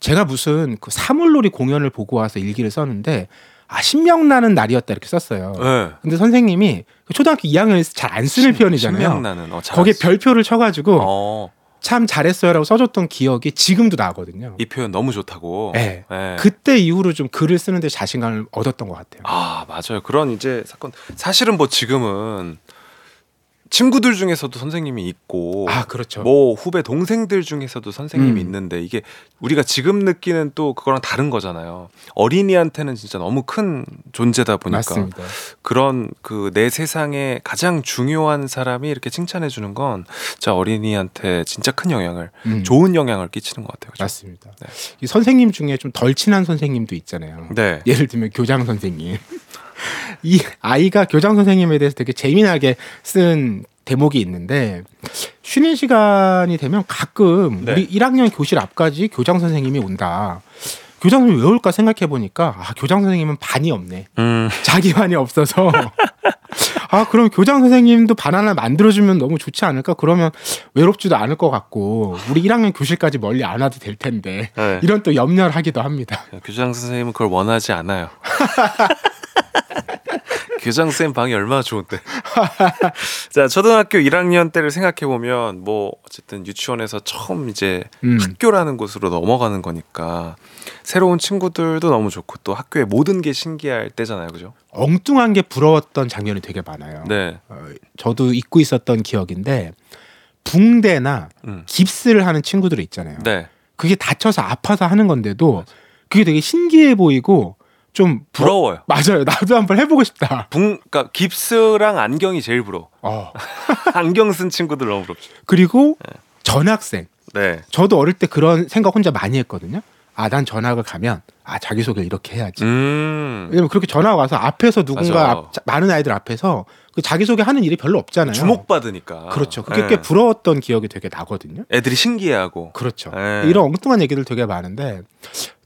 제가 무슨 그 사물놀이 공연을 보고 와서 일기를 썼는데 아 신명나는 날이었다 이렇게 썼어요. 네. 근데 선생님이 그 초등학교 2학년에서 잘 안 쓰는 표현이잖아요. 신명나는 어, 잘 거기에. 별표를 쳐가지고 어, 참 잘했어요라고 써줬던 기억이 지금도 나거든요. 이 표현 너무 좋다고. 네. 네. 그때 이후로 좀 글을 쓰는데 자신감을 얻었던 것 같아요. 아 맞아요. 그런 이제 사건 사실은 뭐 지금은 친구들 중에서도 선생님이 있고 아 그렇죠. 뭐 후배 동생들 중에서도 선생님이 음. 있는데 이게 우리가 지금 느끼는 또 그거랑 다른 거잖아요. 어린이한테는 진짜 너무 큰 존재다 보니까 맞습니다. 그런 그 내 세상에 가장 중요한 사람이 이렇게 칭찬해 주는 건 진짜 어린이한테 진짜 큰 영향을 음, 좋은 영향을 끼치는 것 같아요. 그죠? 맞습니다. 네. 이 선생님 중에 좀 덜 친한 선생님도 있잖아요. 네. 예를 들면 교장 선생님. (laughs) 이 아이가 교장 선생님에 대해서 되게 재미나게 쓴 대목이 있는데 쉬는 시간이 되면 가끔 네. 우리 1학년 교실 앞까지 교장 선생님이 온다. 교장 선생님 왜 올까 생각해 보니까 아 교장 선생님은 반이 없네. 음. 자기 반이 없어서 아 그럼 교장 선생님도 반 하나 만들어주면 너무 좋지 않을까? 그러면 외롭지도 않을 것 같고 우리 1학년 교실까지 멀리 안 와도 될 텐데 네. 이런 또 염려를 하기도 합니다. 교장 선생님은 그걸 원하지 않아요. (laughs) (laughs) 교장 선생님 방이 얼마나 좋은데. (laughs) 자, 초등학교 1학년 때를 생각해 보면 뭐 어쨌든 유치원에서 처음 이제 음. 학교라는 곳으로 넘어가는 거니까 새로운 친구들도 너무 좋고 또 학교의 모든 게 신기할 때잖아요. 그죠? 엉뚱한 게 부러웠던 장면이 되게 많아요. 네. 어, 저도 잊고 있었던 기억인데 붕대나 음. 깁스를 하는 친구들이 있잖아요. 네. 그게 다쳐서 아파서 하는 건데도 그게 되게 신기해 보이고 좀 부러워요. 어, 맞아요. 나도 한번 해보고 싶다. 붕, 그러니까 깁스랑 안경이 제일 부러워. 어. (laughs) 안경 쓴 친구들 너무 부럽죠. 그리고 전학생. 네. 저도 어릴 때 그런 생각 혼자 많이 했거든요. 아, 난 전학을 가면 아 자기 소개를 이렇게 해야지. 음. 왜냐면 그렇게 전화 와서 앞에서 누군가. 앞- 자- 많은 아이들 앞에서 그 자기 소개 하는 일이 별로 없잖아요. 주목받으니까. 그렇죠. 그게 네. 꽤 부러웠던 기억이 되게 나거든요. 애들이 신기해하고. 그렇죠. 네. 이런 엉뚱한 얘기들 되게 많은데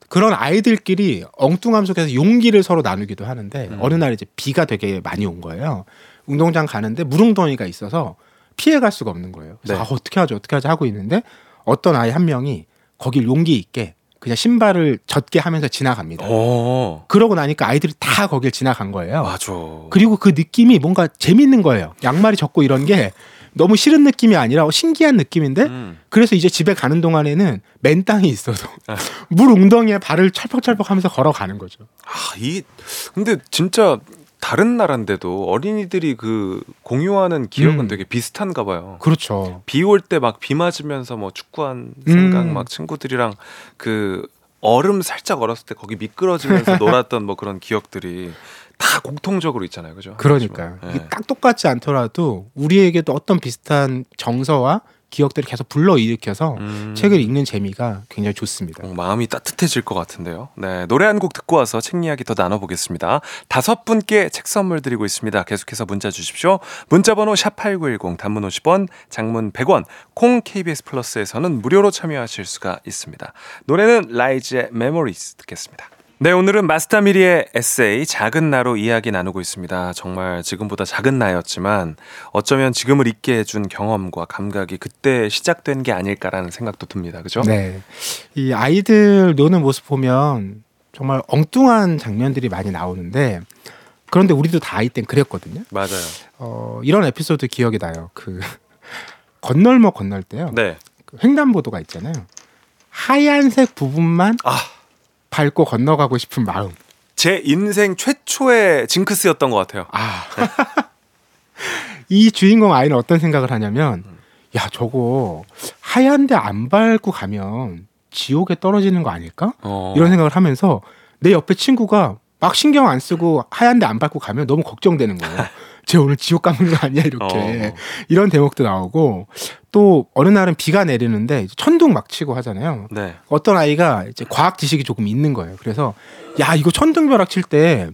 그런 아이들끼리 엉뚱함 속에서 용기를 서로 나누기도 하는데 음. 어느 날 이제 비가 되게 많이 온 거예요. 운동장 가는데 물웅덩이가 있어서 피해 갈 수가 없는 거예요. 그래서 네. 아, 어떻게 하죠? 어떻게 하죠? 하고 있는데 어떤 아이 한 명이 거길 용기 있게 그냥 신발을 젖게 하면서 지나갑니다. 어. 그러고 나니까 아이들이 다 거길 지나간 거예요. 맞아. 그리고 그 느낌이 뭔가 재밌는 거예요. 양말이 젖고 이런 게 너무 싫은 느낌이 아니라 어, 신기한 느낌인데 음. 그래서 이제 집에 가는 동안에는 맨 땅이 있어도 아. (laughs) 물 웅덩이에 발을 철퍽철퍽 하면서 걸어가는 거죠. 아, 이 근데 진짜 다른 나라인데도 어린이들이 그 공유하는 기억은 음. 되게 비슷한가 봐요. 그렇죠. 비 올 때 막 비 맞으면서 뭐 축구한 생각 음. 막 친구들이랑 그 얼음 살짝 얼었을 때 거기 미끄러지면서 (laughs) 놀았던 뭐 그런 기억들이 다 공통적으로 있잖아요. 그죠? 그러니까요. 네. 딱 똑같지 않더라도 우리에게도 어떤 비슷한 정서와 기억들을 계속 불러일으켜서 음. 책을 읽는 재미가 굉장히 좋습니다. 어, 마음이 따뜻해질 것 같은데요. 네, 노래 한 곡 듣고 와서 책 이야기 더 나눠보겠습니다. 다섯 분께 책 선물 드리고 있습니다. 계속해서 문자 주십시오. 문자 번호 샵 #8910 단문 50원, 장문 100원, 콩 KBS 플러스에서는 무료로 참여하실 수가 있습니다. 노래는 라이즈의 Memories 듣겠습니다. 네, 오늘은 마스다 미리의 에세이 작은 나로 이야기 나누고 있습니다. 정말 지금보다 작은 나였지만 어쩌면 지금을 있게 해준 경험과 감각이 그때 시작된 게 아닐까라는 생각도 듭니다. 그죠? 네. 이 아이들 노는 모습 보면 정말 엉뚱한 장면들이 많이 나오는데 그런데 우리도 다 아이 땐 그랬거든요. 맞아요. 어, 이런 에피소드 기억이 나요. 그 (laughs) 건널목 건널 때요. 네. 그 횡단보도가 있잖아요. 하얀색 부분만 아, 밟고 건너가고 싶은 마음. 제 인생 최초의 징크스였던 것 같아요. 아. (laughs) 이 주인공 아이는 어떤 생각을 하냐면 야, 저거 하얀데 안 밟고 가면 지옥에 떨어지는 거 아닐까? 어. 이런 생각을 하면서 내 옆에 친구가 막 신경 안 쓰고 하얀데 안 밟고 가면 너무 걱정되는 거예요. (laughs) 쟤 오늘 지옥 가는 거 아니야 이렇게 어. 이런 대목도 나오고 또 어느 날은 비가 내리는데 천둥 막 치고 하잖아요. 네. 어떤 아이가 이제 과학 지식이 조금 있는 거예요. 그래서 야 이거 천둥 벼락 칠 때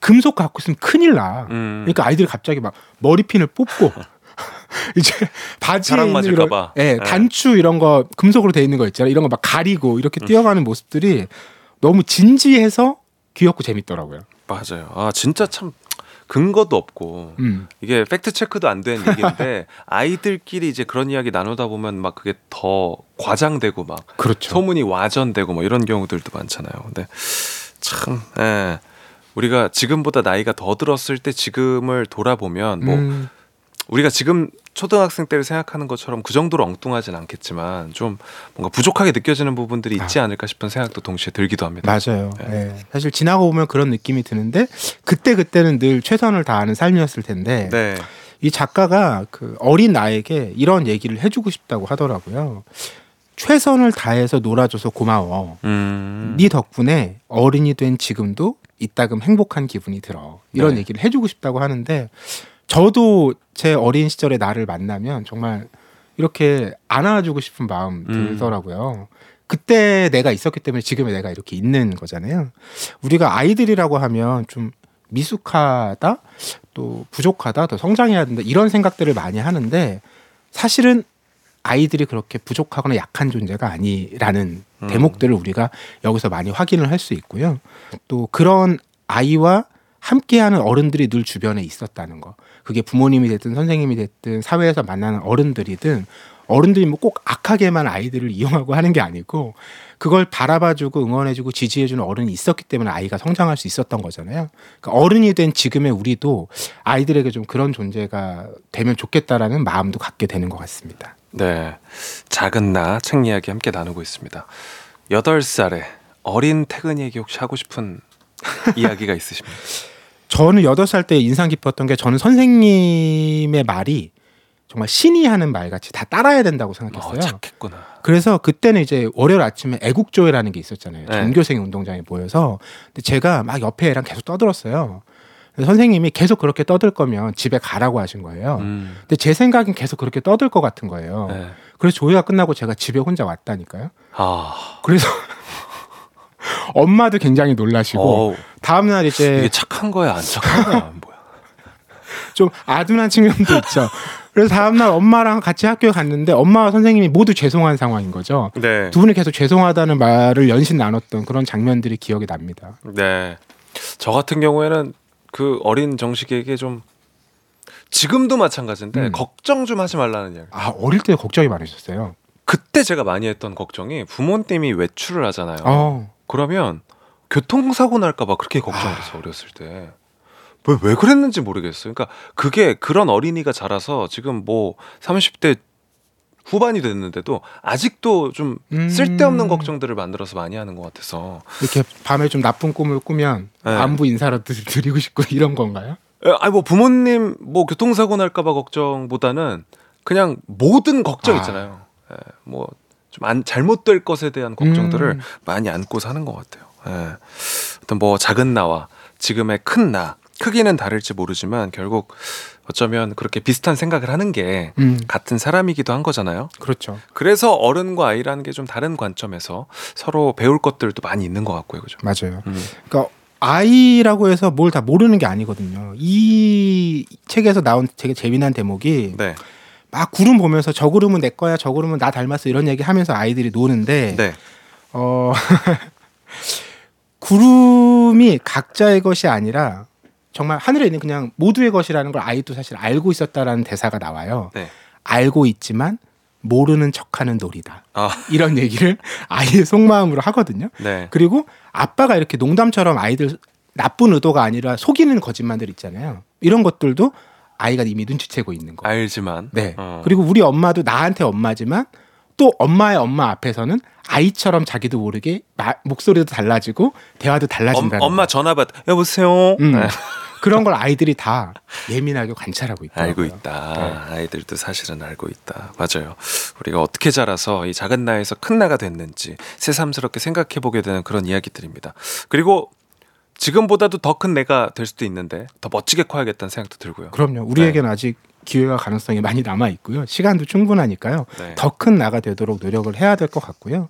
금속 갖고 있으면 큰일 나. 음. 그러니까 아이들이 갑자기 막 머리핀을 뽑고 (laughs) 이제 바지에 있는 이런 봐. 예, 네. 단추 이런 거 금속으로 돼 있는 거 있잖아요. 이런 거 막 가리고 이렇게 뛰어가는 모습들이 너무 진지해서 귀엽고 재밌더라고요. 맞아요. 아, 진짜 참 근거도 없고 음. 이게 팩트 체크도 안 된 얘기인데 (laughs) 아이들끼리 이제 그런 이야기 나누다 보면 막 그게 더 과장되고 막 그렇죠. 소문이 와전되고 뭐 이런 경우들도 많잖아요. 근데 참 예. 우리가 지금보다 나이가 더 들었을 때 지금을 돌아보면 뭐 음, 우리가 지금 초등학생 때를 생각하는 것처럼 그 정도로 엉뚱하진 않겠지만 좀 뭔가 부족하게 느껴지는 부분들이 있지 않을까 싶은 생각도 동시에 들기도 합니다. 맞아요. 네. 예. 사실 지나고 보면 그런 느낌이 드는데 그때 그때는 늘 최선을 다하는 삶이었을 텐데 네. 이 작가가 그 어린 나에게 이런 얘기를 해주고 싶다고 하더라고요. 최선을 다해서 놀아줘서 고마워. 음. 네 덕분에 어른이 된 지금도 이따금 행복한 기분이 들어. 이런 네. 얘기를 해주고 싶다고 하는데 저도 제 어린 시절의 나를 만나면 정말 이렇게 안아주고 싶은 마음 음. 들더라고요. 그때 내가 있었기 때문에 지금의 내가 이렇게 있는 거잖아요. 우리가 아이들이라고 하면 좀 미숙하다, 또 부족하다, 더 성장해야 된다 이런 생각들을 많이 하는데 사실은 아이들이 그렇게 부족하거나 약한 존재가 아니라는 음. 대목들을 우리가 여기서 많이 확인을 할 수 있고요. 또 그런 아이와 함께하는 어른들이 늘 주변에 있었다는 거. 그게 부모님이 됐든 선생님이 됐든 사회에서 만나는 어른들이든 어른들이 뭐 꼭 악하게만 아이들을 이용하고 하는 게 아니고 그걸 바라봐주고 응원해주고 지지해주는 어른이 있었기 때문에 아이가 성장할 수 있었던 거잖아요. 그러니까 어른이 된 지금의 우리도 아이들에게 좀 그런 존재가 되면 좋겠다라는 마음도 갖게 되는 것 같습니다. 네. 작은 나 책 이야기 함께 나누고 있습니다. 여덟 살에 어린 태근이에게 혹시 하고 싶은 (laughs) 이야기가 있으십니까? 저는 여덟 살 때 인상 깊었던 게 저는 선생님의 말이 정말 신이 하는 말 같이 다 따라야 된다고 어, 생각했어요. 착했구나. 그래서 그때는 이제 월요일 아침에 애국조회라는 게 있었잖아요. 네. 전교생 운동장에 모여서 근데 제가 막 옆에 애랑 계속 떠들었어요. 선생님이 계속 그렇게 떠들 거면 집에 가라고 하신 거예요. 음. 근데 제 생각엔 계속 그렇게 떠들 것 같은 거예요. 네. 그래서 조회가 끝나고 제가 집에 혼자 왔다니까요. 아. 그래서 (laughs) 엄마도 굉장히 놀라시고 어우, 다음 날 이제 이게 착한 거야, 안 착한 거야, (laughs) 뭐야? 좀 아둔한 측면도 있죠. 그래서 다음날 엄마랑 같이 학교에 갔는데 엄마와 선생님이 모두 죄송한 상황인 거죠. 네. 두 분이 계속 죄송하다는 말을 연신 나눴던 그런 장면들이 기억이 납니다. 네. 저 같은 경우에는 그 어린 정식에게 좀 지금도 마찬가지인데 음. 걱정 좀 하지 말라는 이야기. 아 어릴 때 걱정이 많으셨어요. 그때 제가 많이 했던 걱정이 부모님이 외출을 하잖아요. 어, 그러면 교통사고 날까봐 그렇게 걱정돼서 어렸을 때. 왜, 왜 그랬는지 모르겠어요. 그러니까 그게 그런 어린이가 자라서 지금 뭐 30대 후반이 됐는데도 아직도 좀 음. 쓸데없는 걱정들을 만들어서 많이 하는 것 같아서. 이렇게 밤에 좀 나쁜 꿈을 꾸면 네. 안부 인사라도 드리고 싶고 (laughs) 이런 건가요? 에, 아니 뭐 부모님 뭐 교통사고 날까봐 걱정보다는 그냥 모든 걱정 아. 있잖아요. 예, 뭐 좀 안 잘못될 것에 대한 걱정들을 음. 많이 안고 사는 것 같아요. 예. 어떤 뭐 작은 나와 지금의 큰 나, 크기는 다를지 모르지만 결국 어쩌면 그렇게 비슷한 생각을 하는 게 음, 같은 사람이기도 한 거잖아요. 그렇죠. 그래서 어른과 아이라는 게 좀 다른 관점에서 서로 배울 것들도 많이 있는 것 같고요, 그죠? 맞아요. 음. 그러니까 아이라고 해서 뭘 다 모르는 게 아니거든요. 이 책에서 나온 되게 재미난 대목이 네, 막 구름 보면서 저 구름은 내 거야, 저 구름은 나 닮았어 이런 얘기 하면서 아이들이 노는데 네, 어 (laughs) 구름이 각자의 것이 아니라 정말 하늘에 있는 그냥 모두의 것이라는 걸 아이도 사실 알고 있었다라는 대사가 나와요. 네. 알고 있지만 모르는 척하는 놀이다. 아, 이런 얘기를 (laughs) 아이의 속마음으로 하거든요. 네, 그리고 아빠가 이렇게 농담처럼 아이들 나쁜 의도가 아니라 속이는 거짓말들 있잖아요. 이런 것들도 아이가 이미 눈치채고 있는 거. 알지만, 네. 어. 그리고 우리 엄마도 나한테 엄마지만 또 엄마의 엄마 앞에서는 아이처럼 자기도 모르게 마- 목소리도 달라지고 대화도 엄, 달라진다는 엄마 거. 전화 받, 여보세요. 음. 네. (laughs) 그런 걸 아이들이 다 예민하게 관찰하고 있더라고요. 알고 있다. 네. 아이들도 사실은 알고 있다. 맞아요. 우리가 어떻게 자라서 이 작은 나이에서 큰 나가 됐는지 새삼스럽게 생각해 보게 되는 그런 이야기들입니다. 그리고 지금보다도 더 큰 내가 될 수도 있는데 더 멋지게 커야겠다는 생각도 들고요. 그럼요. 우리에게는 아직 기회와 가능성이 많이 남아 있고요. 시간도 충분하니까요. 네. 더큰 나가 되도록 노력을 해야 될 것 같고요.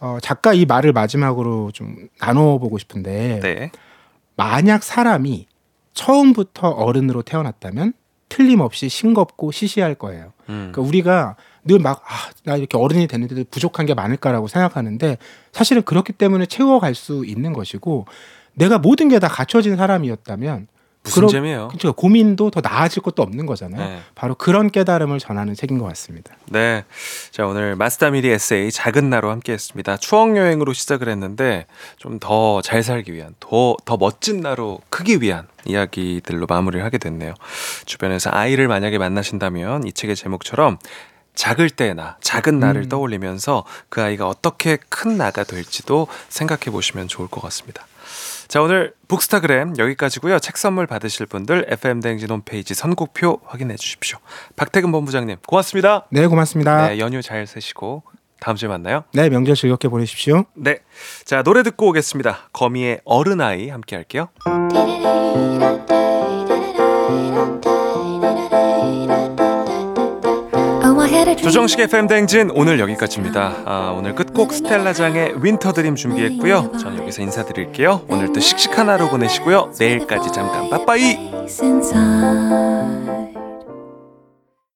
어, 작가 이 말을 마지막으로 좀 나눠보고 싶은데 네. 만약 사람이 처음부터 어른으로 태어났다면 틀림없이 싱겁고 시시할 거예요. 음. 그러니까 우리가 늘 막 아, 나 이렇게 어른이 됐는데도 부족한 게 많을까라고 생각하는데 사실은 그렇기 때문에 채워갈 수 있는 것이고 내가 모든 게 다 갖춰진 사람이었다면 무슨 그러- 재미예요? 그렇죠. 고민도 더 나아질 것도 없는 거잖아요. 네. 바로 그런 깨달음을 전하는 책인 것 같습니다. 네. 자, 오늘 마스다미리 에세이 작은 나로 함께 했습니다. 추억 여행으로 시작을 했는데 좀 더 잘 살기 위한, 더, 더 멋진 나로 크기 위한 이야기들로 마무리를 하게 됐네요. 주변에서 아이를 만약에 만나신다면 이 책의 제목처럼 작을 때나 작은 나를 음. 떠올리면서 그 아이가 어떻게 큰 나가 될지도 생각해 보시면 좋을 것 같습니다. 자, 오늘 북스타그램 여기까지고요. 책 선물 받으실 분들 FM 대행진 홈페이지 선곡표 확인해 주십시오. 박태근 본부장님 고맙습니다. 네, 고맙습니다. 네, 연휴 잘 쓰시고 다음 주에 만나요. 네, 명절 즐겁게 보내십시오. 네. 자, 노래 듣고 오겠습니다. 거미의 어른아이 함께 할게요. 조정식 FM 대행진 오늘 여기까지입니다. 아, 오늘 끝곡 스텔라장의 Winter Dream 준비했고요. 저는 여기서 인사드릴게요. 오늘도 씩씩한 하루 보내시고요. 내일까지 잠깐 빠빠이.